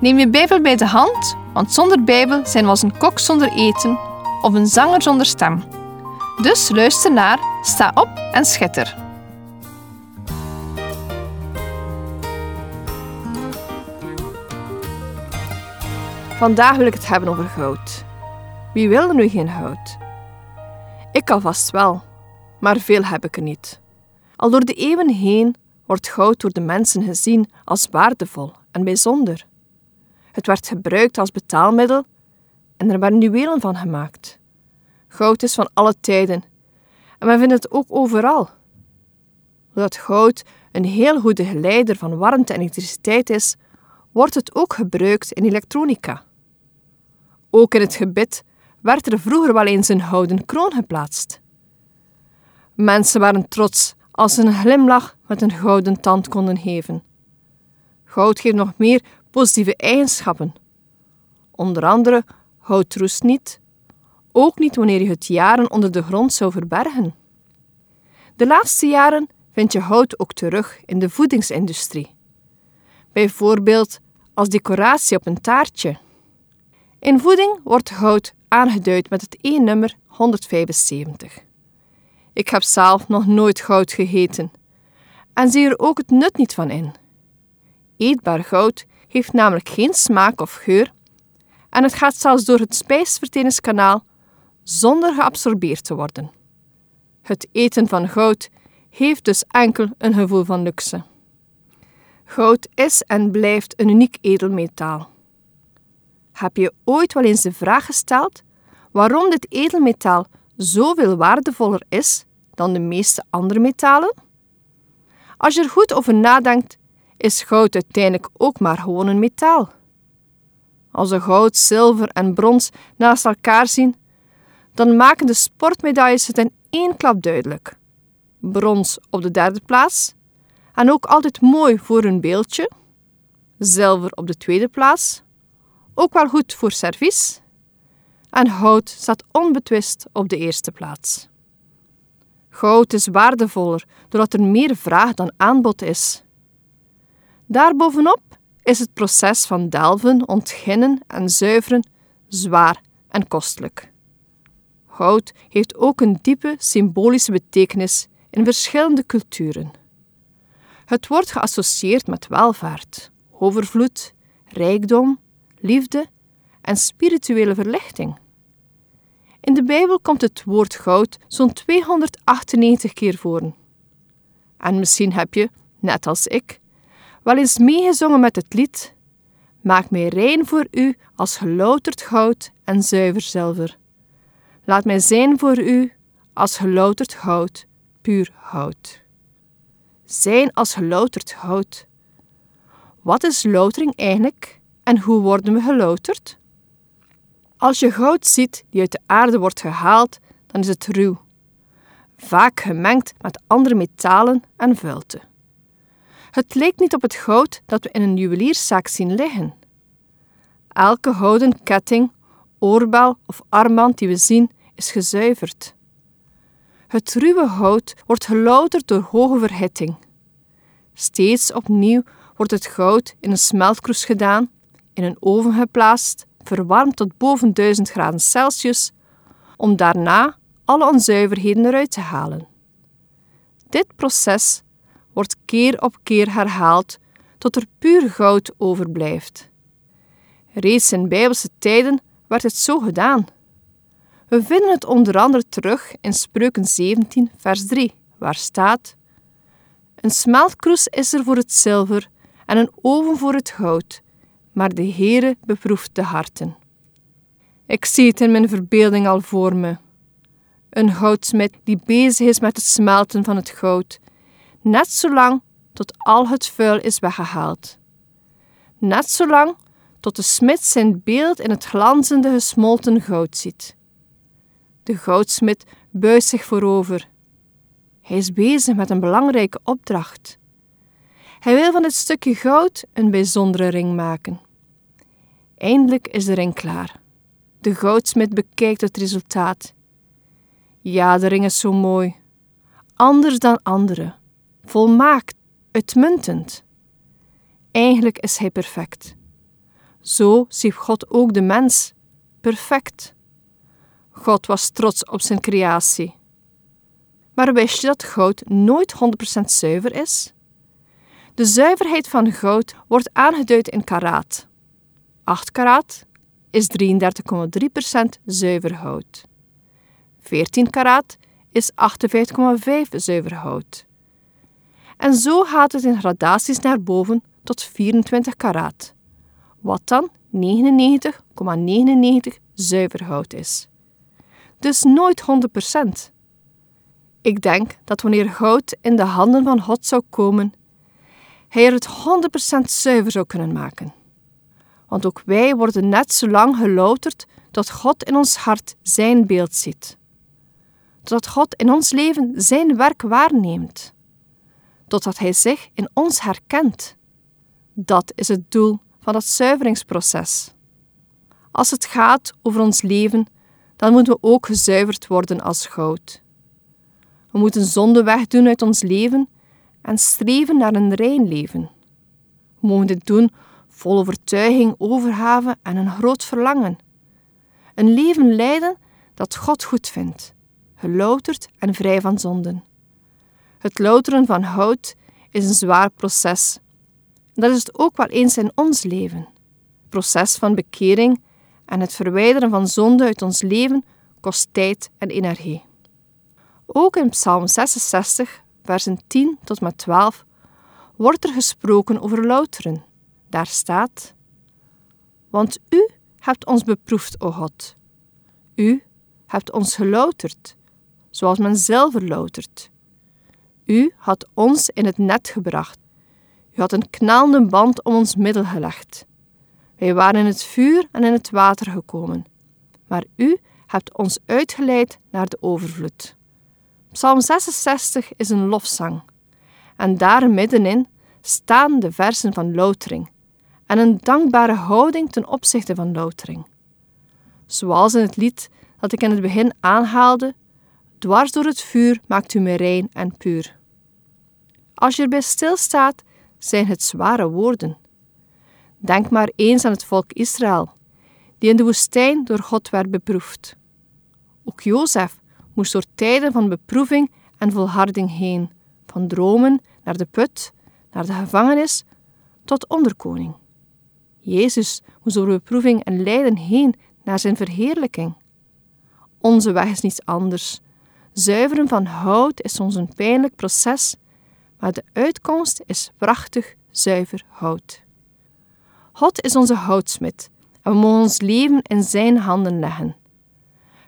Neem je Bijbel bij de hand, want zonder Bijbel zijn we als een kok zonder eten of een zanger zonder stem. Dus luister naar, sta op en schitter. Vandaag wil ik het hebben over goud. Wie wil er nu geen goud? Ik alvast wel, maar veel heb ik er niet. Al door de eeuwen heen wordt goud door de mensen gezien als waardevol en bijzonder. Het werd gebruikt als betaalmiddel en er werden juwelen van gemaakt. Goud is van alle tijden en men vindt het ook overal. Doordat goud een heel goede geleider van warmte en elektriciteit is, wordt het ook gebruikt in elektronica. Ook in het gebit werd er vroeger wel eens een houten kroon geplaatst. Mensen waren trots als ze een glimlach met een gouden tand konden geven. Goud geeft nog meer positieve eigenschappen. Onder andere hout roest niet, ook niet wanneer je het jaren onder de grond zou verbergen. De laatste jaren vind je hout ook terug in de voedingsindustrie. Bijvoorbeeld als decoratie op een taartje. In voeding wordt hout aangeduid met het E-nummer 175. Ik heb zelf nog nooit goud gegeten en zie er ook het nut niet van in. Eetbaar goud heeft namelijk geen smaak of geur en het gaat zelfs door het spijsverteringskanaal zonder geabsorbeerd te worden. Het eten van goud heeft dus enkel een gevoel van luxe. Goud is en blijft een uniek edelmetaal. Heb je ooit wel eens de vraag gesteld waarom dit edelmetaal zoveel waardevoller is dan de meeste andere metalen? Als je er goed over nadenkt, is goud uiteindelijk ook maar gewoon een metaal. Als we goud, zilver en brons naast elkaar zien, dan maken de sportmedailles het in één klap duidelijk. Brons op de derde plaats en ook altijd mooi voor een beeldje. Zilver op de tweede plaats, ook wel goed voor servies. En hout staat onbetwist op de eerste plaats. Goud is waardevoller doordat er meer vraag dan aanbod is. Daarbovenop is het proces van delven, ontginnen en zuiveren zwaar en kostelijk. Goud heeft ook een diepe symbolische betekenis in verschillende culturen. Het wordt geassocieerd met welvaart, overvloed, rijkdom, liefde en spirituele verlichting. In de Bijbel komt het woord goud zo'n 298 keer voor. En misschien heb je, net als ik, wel eens meegezongen met het lied Maak mij rein voor u als gelouterd goud en zuiver zilver. Laat mij zijn voor u als gelouterd goud, puur hout. Zijn als gelouterd goud. Wat is loutering eigenlijk en hoe worden we gelouterd? Als je goud ziet die uit de aarde wordt gehaald, dan is het ruw, vaak gemengd met andere metalen en vuilte. Het lijkt niet op het goud dat we in een juwelierszaak zien liggen. Elke houden ketting, oorbel of armband die we zien, is gezuiverd. Het ruwe hout wordt gelouterd door hoge verhitting. Steeds opnieuw wordt het goud in een smeltkroes gedaan, in een oven geplaatst, verwarmd tot boven 1000 graden Celsius, om daarna alle onzuiverheden eruit te halen. Dit proces wordt keer op keer herhaald tot er puur goud overblijft. Reeds in Bijbelse tijden werd het zo gedaan. We vinden het onder andere terug in Spreuken 17, vers 3, waar staat: Een smeltkroes is er voor het zilver en een oven voor het goud, maar de Heere beproeft de harten. Ik zie het in mijn verbeelding al voor me. Een goudsmid die bezig is met het smelten van het goud, net zolang tot al het vuil is weggehaald. net zo lang tot de smid zijn beeld in het glanzende gesmolten goud ziet. De goudsmid buigt zich voorover. Hij is bezig met een belangrijke opdracht. Hij wil van dit stukje goud een bijzondere ring maken. Eindelijk is de ring klaar. De goudsmid bekijkt het resultaat. Ja, de ring is zo mooi. Anders dan andere. Volmaakt, uitmuntend. Eigenlijk is hij perfect. Zo ziet God ook de mens. Perfect. God was trots op zijn creatie. Maar wist je dat goud nooit 100% zuiver is? De zuiverheid van goud wordt aangeduid in karaat. 8 karaat is 33,3% zuiver hout. 14 karaat is 58,5 zuiver hout. En zo gaat het in gradaties naar boven tot 24 karaat, wat dan 99,99 zuiver hout is. Dus nooit 100%. Ik denk dat wanneer goud in de handen van God zou komen, hij er het 100% zuiver zou kunnen maken. Want ook wij worden net zo lang gelouterd tot God in ons hart zijn beeld ziet. Totdat God in ons leven zijn werk waarneemt. Totdat hij zich in ons herkent. Dat is het doel van het zuiveringsproces. Als het gaat over ons leven, dan moeten we ook gezuiverd worden als goud. We moeten zonde wegdoen uit ons leven en streven naar een rein leven. We mogen dit doen vol overtuiging, overgave en een groot verlangen. Een leven leiden dat God goed vindt, gelouterd en vrij van zonden. Het louteren van hout is een zwaar proces. Dat is het ook wel eens in ons leven. Proces van bekering en het verwijderen van zonde uit ons leven kost tijd en energie. Ook in Psalm 66, versen 10 tot met 12, wordt er gesproken over louteren. Daar staat: Want u hebt ons beproefd, o God. U hebt ons gelouterd, zoals men zelf loutert. U had ons in het net gebracht. U had een knalende band om ons middel gelegd. Wij waren in het vuur en in het water gekomen, maar u hebt ons uitgeleid naar de overvloed. Psalm 66 is een lofzang, en daar middenin staan de versen van loutering en een dankbare houding ten opzichte van loutering. Zoals in het lied dat ik in het begin aanhaalde: Dwars door het vuur maakt u mij rein en puur. Als je erbij stilstaat, zijn het zware woorden. Denk maar eens aan het volk Israël, die in de woestijn door God werd beproefd. Ook Jozef moest door tijden van beproeving en volharding heen, van dromen naar de put, naar de gevangenis, tot onderkoning. Jezus moest door beproeving en lijden heen naar zijn verheerlijking. Onze weg is niets anders. Zuiveren van hout is soms een pijnlijk proces, maar de uitkomst is prachtig zuiver hout. God is onze houtsmid en we mogen ons leven in zijn handen leggen.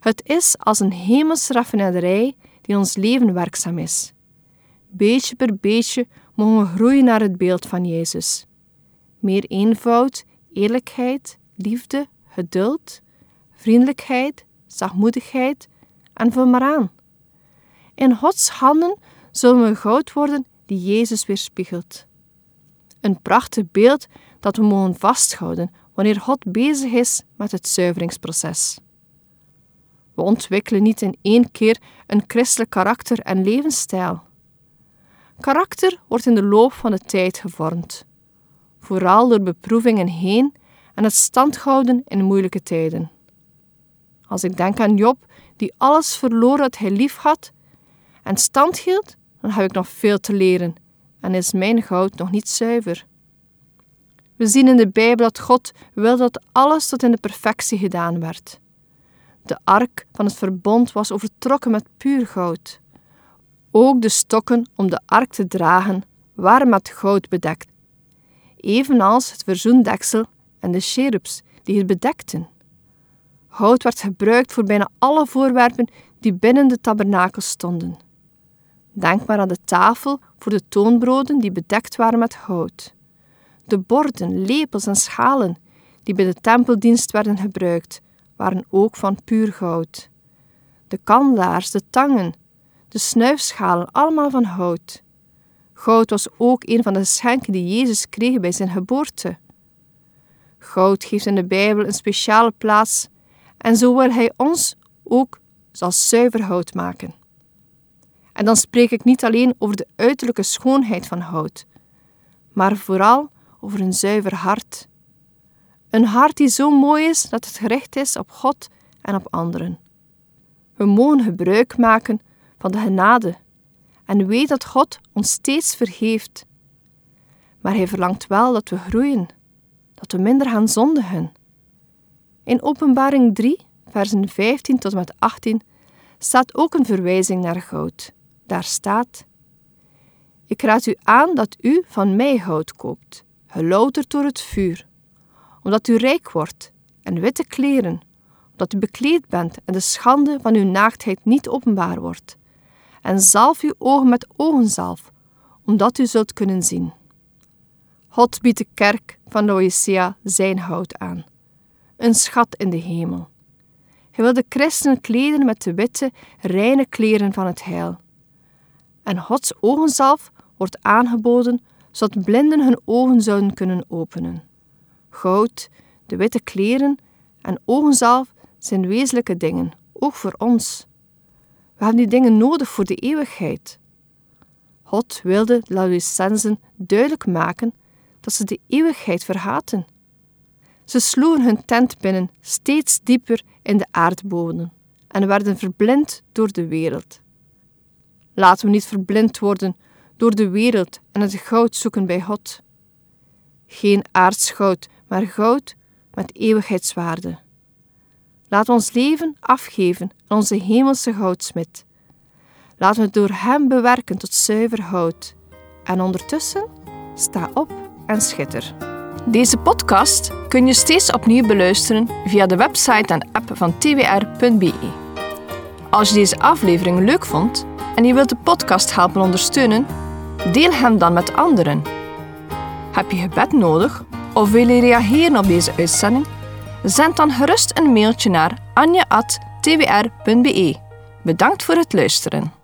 Het is als een hemelse raffinaderij die ons leven werkzaam is. Beetje per beetje mogen we groeien naar het beeld van Jezus. Meer eenvoud, eerlijkheid, liefde, geduld, vriendelijkheid, zachtmoedigheid en vul maar aan. In Gods handen zullen we goud worden die Jezus weerspiegelt. Een prachtig beeld dat we mogen vasthouden wanneer God bezig is met het zuiveringsproces. We ontwikkelen niet in één keer een christelijk karakter en levensstijl. Karakter wordt in de loop van de tijd gevormd, vooral door beproevingen heen en het standhouden in moeilijke tijden. Als ik denk aan Job, die alles verloor dat hij lief had en stand hield, dan heb ik nog veel te leren en is mijn goud nog niet zuiver. We zien in de Bijbel dat God wil dat alles tot in de perfectie gedaan werd. De ark van het verbond was overtrokken met puur goud. Ook de stokken om de ark te dragen waren met goud bedekt, evenals het verzoendeksel en de cherubs die het bedekten. Hout werd gebruikt voor bijna alle voorwerpen die binnen de tabernakel stonden. Denk maar aan de tafel voor de toonbroden die bedekt waren met hout, De borden, lepels en schalen die bij de tempeldienst werden gebruikt, waren ook van puur goud. De kandelaars, de tangen, de snuifschalen, allemaal van hout. Goud was ook een van de schenken die Jezus kreeg bij zijn geboorte. Goud geeft in de Bijbel een speciale plaats en zo wil Hij ons ook als zuiver hout maken. En dan spreek ik niet alleen over de uiterlijke schoonheid van hout, maar vooral over een zuiver hart. Een hart die zo mooi is dat het gericht is op God en op anderen. We mogen gebruik maken van de genade en weet dat God ons steeds vergeeft. Maar Hij verlangt wel dat we groeien, dat we minder gaan zondigen. In Openbaring 3, versen 15 tot en met 18 staat ook een verwijzing naar goud. Daar staat: Ik raad u aan dat u van mij hout koopt, gelouterd door het vuur, omdat u rijk wordt en witte kleren, omdat u bekleed bent en de schande van uw naaktheid niet openbaar wordt, en zalf uw ogen met ogenzalf, omdat u zult kunnen zien. God biedt de kerk van Laodicea zijn hout aan, een schat in de hemel. Hij wil de christenen kleden met de witte, reine kleren van het heil. En Gods ogenzalf wordt aangeboden zodat blinden hun ogen zouden kunnen openen. Goud, de witte kleren en ogenzalf zijn wezenlijke dingen, ook voor ons. We hebben die dingen nodig voor de eeuwigheid. God wilde de Laodicensen duidelijk maken dat ze de eeuwigheid verhaten. Ze sloegen hun tent binnen, steeds dieper in de aardbodem, en werden verblind door de wereld. Laten we niet verblind worden door de wereld en het goud zoeken bij God. Geen aards goud, maar goud met eeuwigheidswaarde. Laat ons leven afgeven aan onze hemelse goudsmid. Laten we het door hem bewerken tot zuiver hout. En ondertussen sta op en schitter. Deze podcast kun je steeds opnieuw beluisteren via de website en app van twr.be. Als je deze aflevering leuk vond en je wilt de podcast helpen ondersteunen, deel hem dan met anderen. Heb je gebed nodig of wil je reageren op deze uitzending? Zend dan gerust een mailtje naar anja.twr.be. Bedankt voor het luisteren.